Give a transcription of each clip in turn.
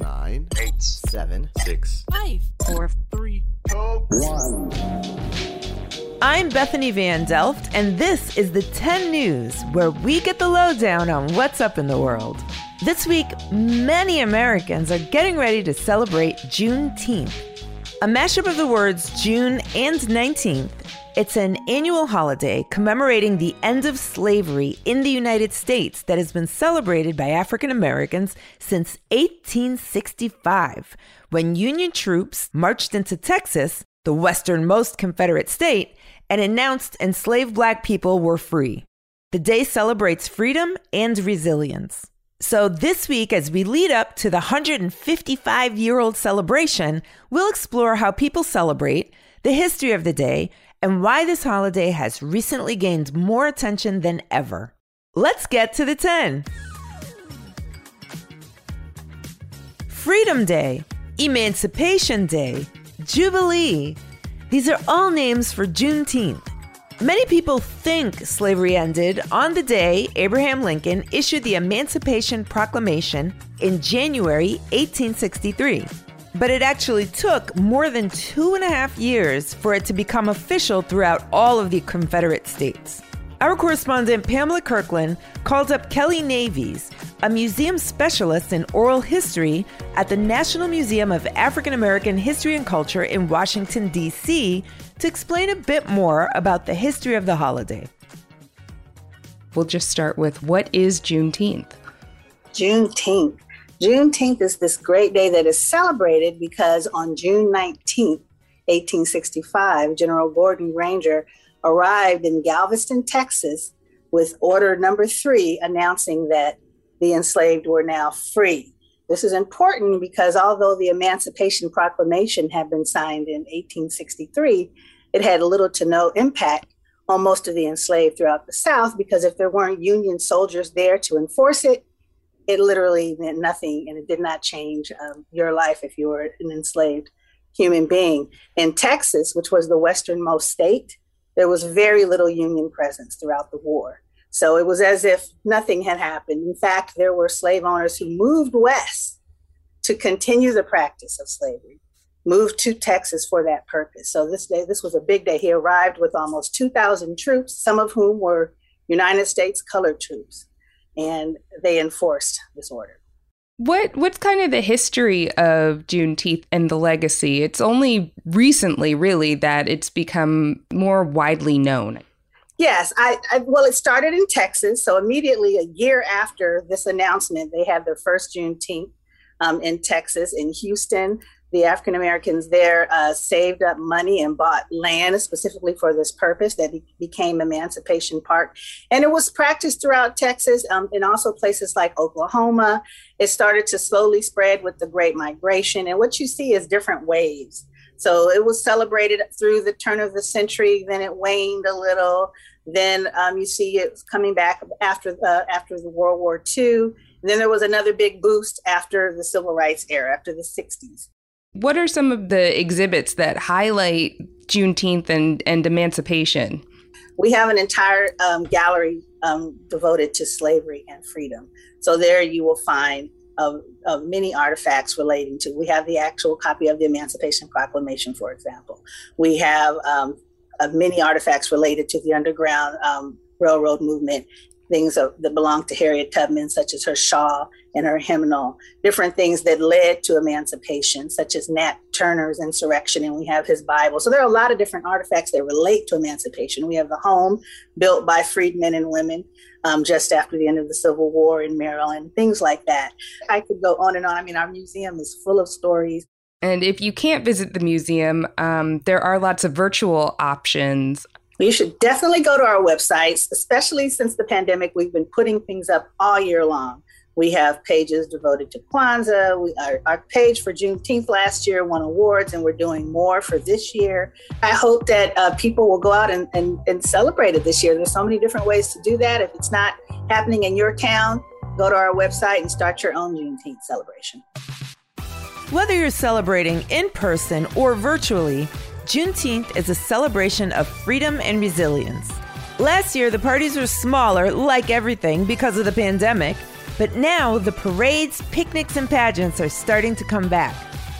nine, eight, seven, six, five, four, three, two, one. I'm Bethany Van Delft, and this is the 10 News, where we get the lowdown on what's up in the world. This week, many Americans are getting ready to celebrate Juneteenth. A mashup of the words June and 19th, it's an annual holiday commemorating the end of slavery in the United States that has been celebrated by African Americans since 1865, when Union troops marched into Texas, the westernmost Confederate state, and announced enslaved black people were free. The day celebrates freedom and resilience. So, this week, as we lead up to the 155 year old celebration, we'll explore how people celebrate, the history of the day, and why this holiday has recently gained more attention than ever. Let's get to the 10. Freedom Day, Emancipation Day, Jubilee. These are all names for Juneteenth. Many people think slavery ended on the day Abraham Lincoln issued the Emancipation Proclamation in January 1863. But it actually took more than two and a half years for it to become official throughout all of the Confederate states. Our correspondent Pamela Kirkland called up Kelly Navies, a museum specialist in oral history at the National Museum of African American History and Culture in Washington, D.C., to explain a bit more about the history of the holiday. We'll just start with what is Juneteenth? Juneteenth. Juneteenth is this great day that is celebrated because on June 19th, 1865, General Gordon Granger arrived in Galveston, Texas, with order number three announcing that the enslaved were now free. This is important because although the Emancipation Proclamation had been signed in 1863, it had little to no impact on most of the enslaved throughout the South because if there weren't Union soldiers there to enforce it, it literally meant nothing and it did not change um, your life if you were an enslaved human being. In Texas, which was the westernmost state, there was very little Union presence throughout the war. So it was as if nothing had happened. In fact, there were slave owners who moved west to continue the practice of slavery, moved to Texas for that purpose. So this day, this was a big day. He arrived with almost 2,000 troops, some of whom were United States colored troops, and they enforced this order. What what's kind of the history of Juneteenth and the legacy? It's only recently, really, that it's become more widely known. Yes, I, I, well, it started in Texas. So immediately a year after this announcement, they had their first Juneteenth um, in Texas, in Houston. The African Americans there uh, saved up money and bought land specifically for this purpose that became Emancipation Park. And it was practiced throughout Texas um, and also places like Oklahoma. It started to slowly spread with the Great Migration. And what you see is different waves. So it was celebrated through the turn of the century, then it waned a little. Then um, you see it coming back after the, after the World War II. And then there was another big boost after the Civil Rights era, after the 60s. What are some of the exhibits that highlight Juneteenth and, and emancipation? We have an entire um, gallery um, devoted to slavery and freedom. So there you will find uh, uh, many artifacts relating to. We have the actual copy of the Emancipation Proclamation, for example. We have um, uh, many artifacts related to the Underground um, Railroad movement, things of, that belong to Harriet Tubman, such as her shawl and her hymnal, different things that led to emancipation, such as Nat Turner's insurrection, and we have his Bible. So there are a lot of different artifacts that relate to emancipation. We have the home built by freedmen and women um, just after the end of the Civil War in Maryland, things like that. I could go on and on. I mean, our museum is full of stories and if you can't visit the museum, um, there are lots of virtual options. You should definitely go to our websites, especially since the pandemic. We've been putting things up all year long. We have pages devoted to Kwanzaa. We, our, our page for Juneteenth last year won awards, and we're doing more for this year. I hope that uh, people will go out and, and, and celebrate it this year. There's so many different ways to do that. If it's not happening in your town, go to our website and start your own Juneteenth celebration. Whether you're celebrating in person or virtually, Juneteenth is a celebration of freedom and resilience. Last year, the parties were smaller, like everything, because of the pandemic. But now the parades, picnics, and pageants are starting to come back.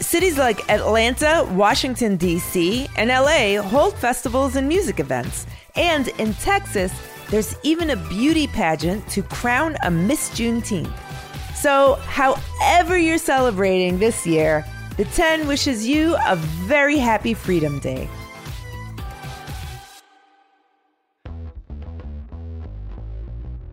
Cities like Atlanta, Washington, D.C., and LA hold festivals and music events. And in Texas, there's even a beauty pageant to crown a Miss Juneteenth. So, however you're celebrating this year, the 10 wishes you a very happy Freedom Day.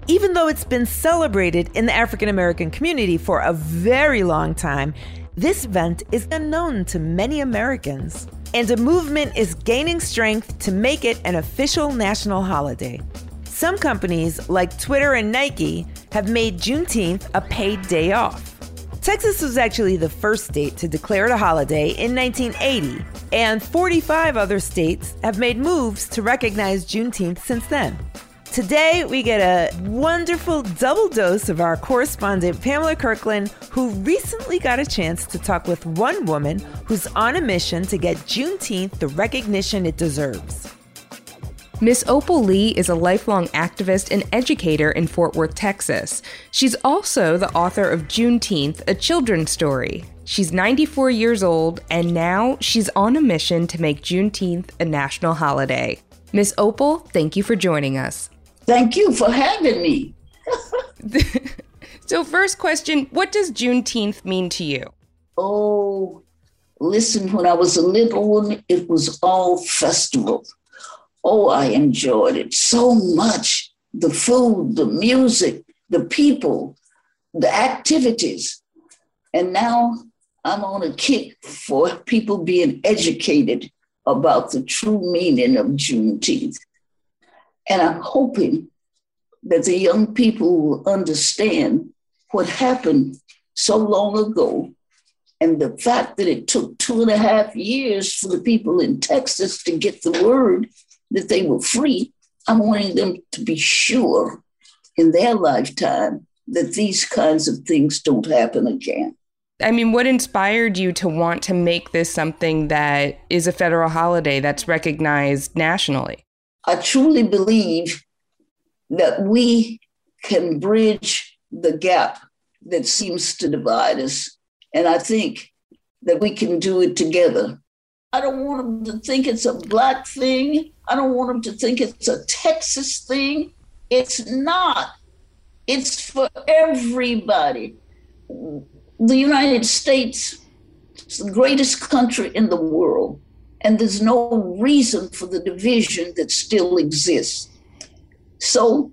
Even though it's been celebrated in the African American community for a very long time, this event is unknown to many Americans. And a movement is gaining strength to make it an official national holiday. Some companies, like Twitter and Nike, have made Juneteenth a paid day off. Texas was actually the first state to declare it a holiday in 1980, and 45 other states have made moves to recognize Juneteenth since then. Today, we get a wonderful double dose of our correspondent Pamela Kirkland, who recently got a chance to talk with one woman who's on a mission to get Juneteenth the recognition it deserves. Miss Opal Lee is a lifelong activist and educator in Fort Worth, Texas. She's also the author of Juneteenth, a children's story. She's 94 years old, and now she's on a mission to make Juneteenth a national holiday. Miss Opal, thank you for joining us. Thank you for having me. so, first question What does Juneteenth mean to you? Oh, listen, when I was a little one, it was all festival. Oh, I enjoyed it so much. The food, the music, the people, the activities. And now I'm on a kick for people being educated about the true meaning of Juneteenth. And I'm hoping that the young people will understand what happened so long ago and the fact that it took two and a half years for the people in Texas to get the word that they were free. I'm wanting them to be sure in their lifetime that these kinds of things don't happen again. I mean, what inspired you to want to make this something that is a federal holiday that's recognized nationally? I truly believe that we can bridge the gap that seems to divide us. And I think that we can do it together. I don't want them to think it's a Black thing. I don't want them to think it's a Texas thing. It's not. It's for everybody. The United States is the greatest country in the world. And there's no reason for the division that still exists. So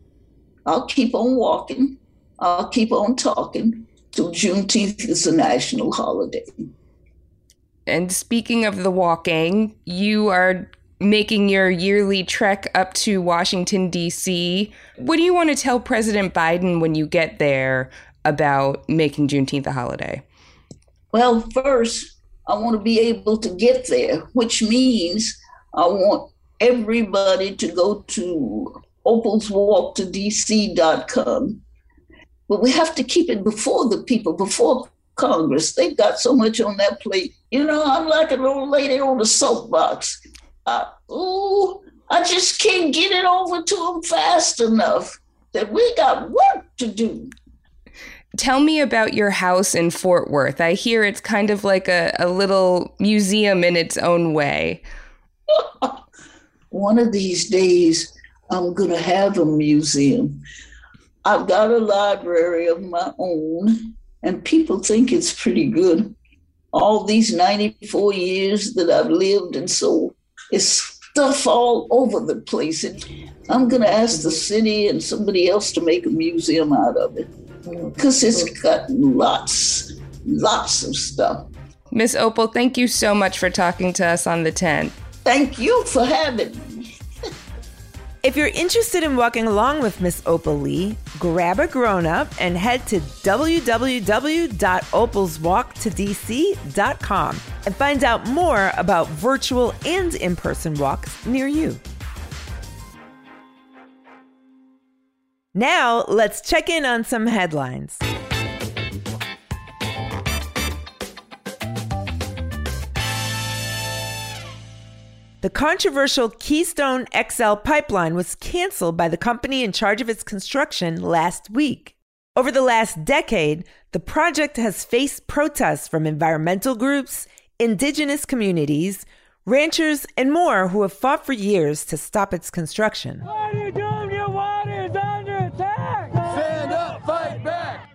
I'll keep on walking. I'll keep on talking till Juneteenth is a national holiday. And speaking of the walking, you are making your yearly trek up to Washington, D.C. What do you want to tell President Biden when you get there about making Juneteenth a holiday? Well, first, I want to be able to get there, which means I want everybody to go to opalswalktodc.com. But we have to keep it before the people, before Congress. They've got so much on their plate. You know, I'm like an old lady on the soapbox. Uh, ooh, I just can't get it over to them fast enough that we got work to do. Tell me about your house in Fort Worth. I hear it's kind of like a, a little museum in its own way. One of these days, I'm going to have a museum. I've got a library of my own, and people think it's pretty good. All these 94 years that I've lived, and so it's stuff all over the place. And I'm going to ask the city and somebody else to make a museum out of it because it's got lots, lots of stuff. Miss Opal, thank you so much for talking to us on the 10. Thank you for having me. If you're interested in walking along with Miss Opal Lee, grab a grown up and head to www.opalswalktodc.com and find out more about virtual and in person walks near you. Now, let's check in on some headlines. The controversial Keystone XL pipeline was canceled by the company in charge of its construction last week. Over the last decade, the project has faced protests from environmental groups, indigenous communities, ranchers, and more who have fought for years to stop its construction. What are you doing? Your water is under attack! Stand up, fight back!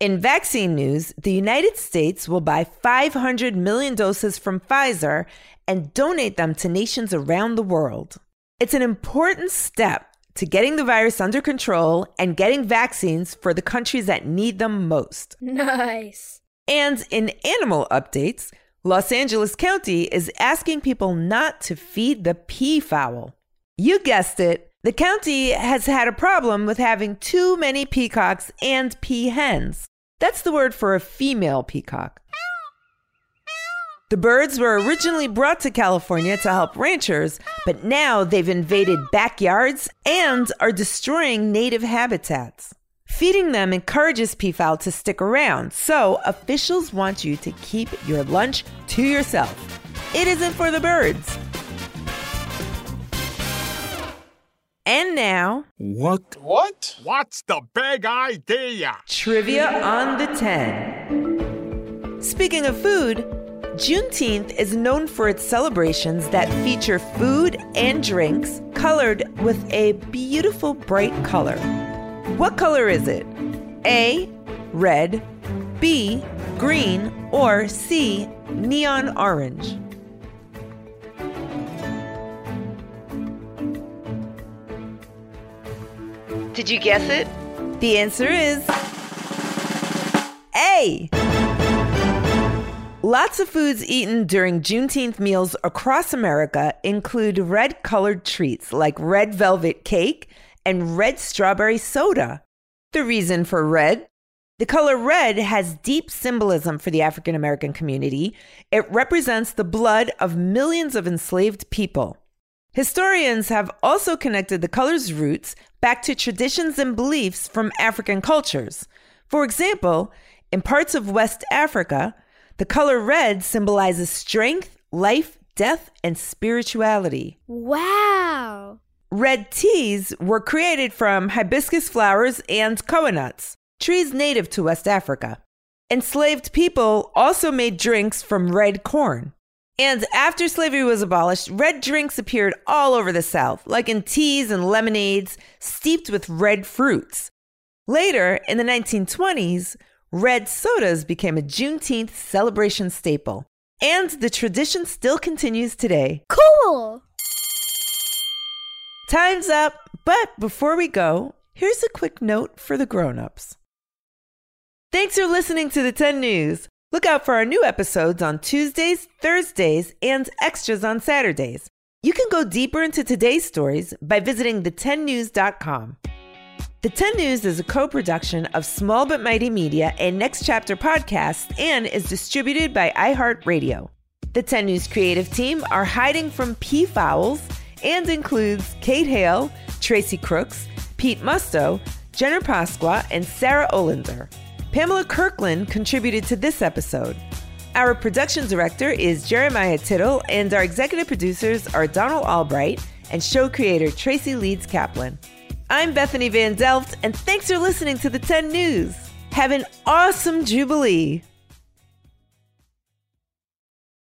In vaccine news, the United States will buy 500 million doses from Pfizer and donate them to nations around the world. It's an important step to getting the virus under control and getting vaccines for the countries that need them most. Nice. And in animal updates, Los Angeles County is asking people not to feed the peafowl. You guessed it, the county has had a problem with having too many peacocks and peahens. That's the word for a female peacock. The birds were originally brought to California to help ranchers, but now they've invaded backyards and are destroying native habitats. Feeding them encourages peafowl to stick around, so officials want you to keep your lunch to yourself. It isn't for the birds. And now, What? What? What's the big idea? trivia on the 10. Speaking of food, Juneteenth is known for its celebrations that feature food and drinks colored with a beautiful bright color. What color is it? A. Red, B. Green, or C. Neon orange? Did you guess it? The answer is A. Lots of foods eaten during Juneteenth meals across America include red colored treats like red velvet cake and red strawberry soda. The reason for red? The color red has deep symbolism for the African American community. It represents the blood of millions of enslaved people. Historians have also connected the color's roots back to traditions and beliefs from African cultures. For example, in parts of West Africa, the color red symbolizes strength, life, death, and spirituality. Wow. Red teas were created from hibiscus flowers and kola nuts, trees native to West Africa. Enslaved people also made drinks from red corn. And after slavery was abolished, red drinks appeared all over the South, like in teas and lemonades steeped with red fruits. Later, in the 1920s, red sodas became a Juneteenth celebration staple. And the tradition still continues today. Cool. Time's up, but before we go, here's a quick note for the grown-ups. Thanks for listening to the 10 News. Look out for our new episodes on Tuesdays, Thursdays, and extras on Saturdays. You can go deeper into today's stories by visiting the10news.com. The 10 News is a co production of Small But Mighty Media and Next Chapter Podcasts and is distributed by iHeartRadio. The 10 News creative team are hiding from peafowls and includes Kate Hale, Tracy Crooks, Pete Musto, Jenner Pasqua, and Sarah Olinder. Pamela Kirkland contributed to this episode. Our production director is Jeremiah Tittle, and our executive producers are Donald Albright and show creator Tracy Leeds Kaplan. I'm Bethany Van Delft, and thanks for listening to the 10 News. Have an awesome Jubilee.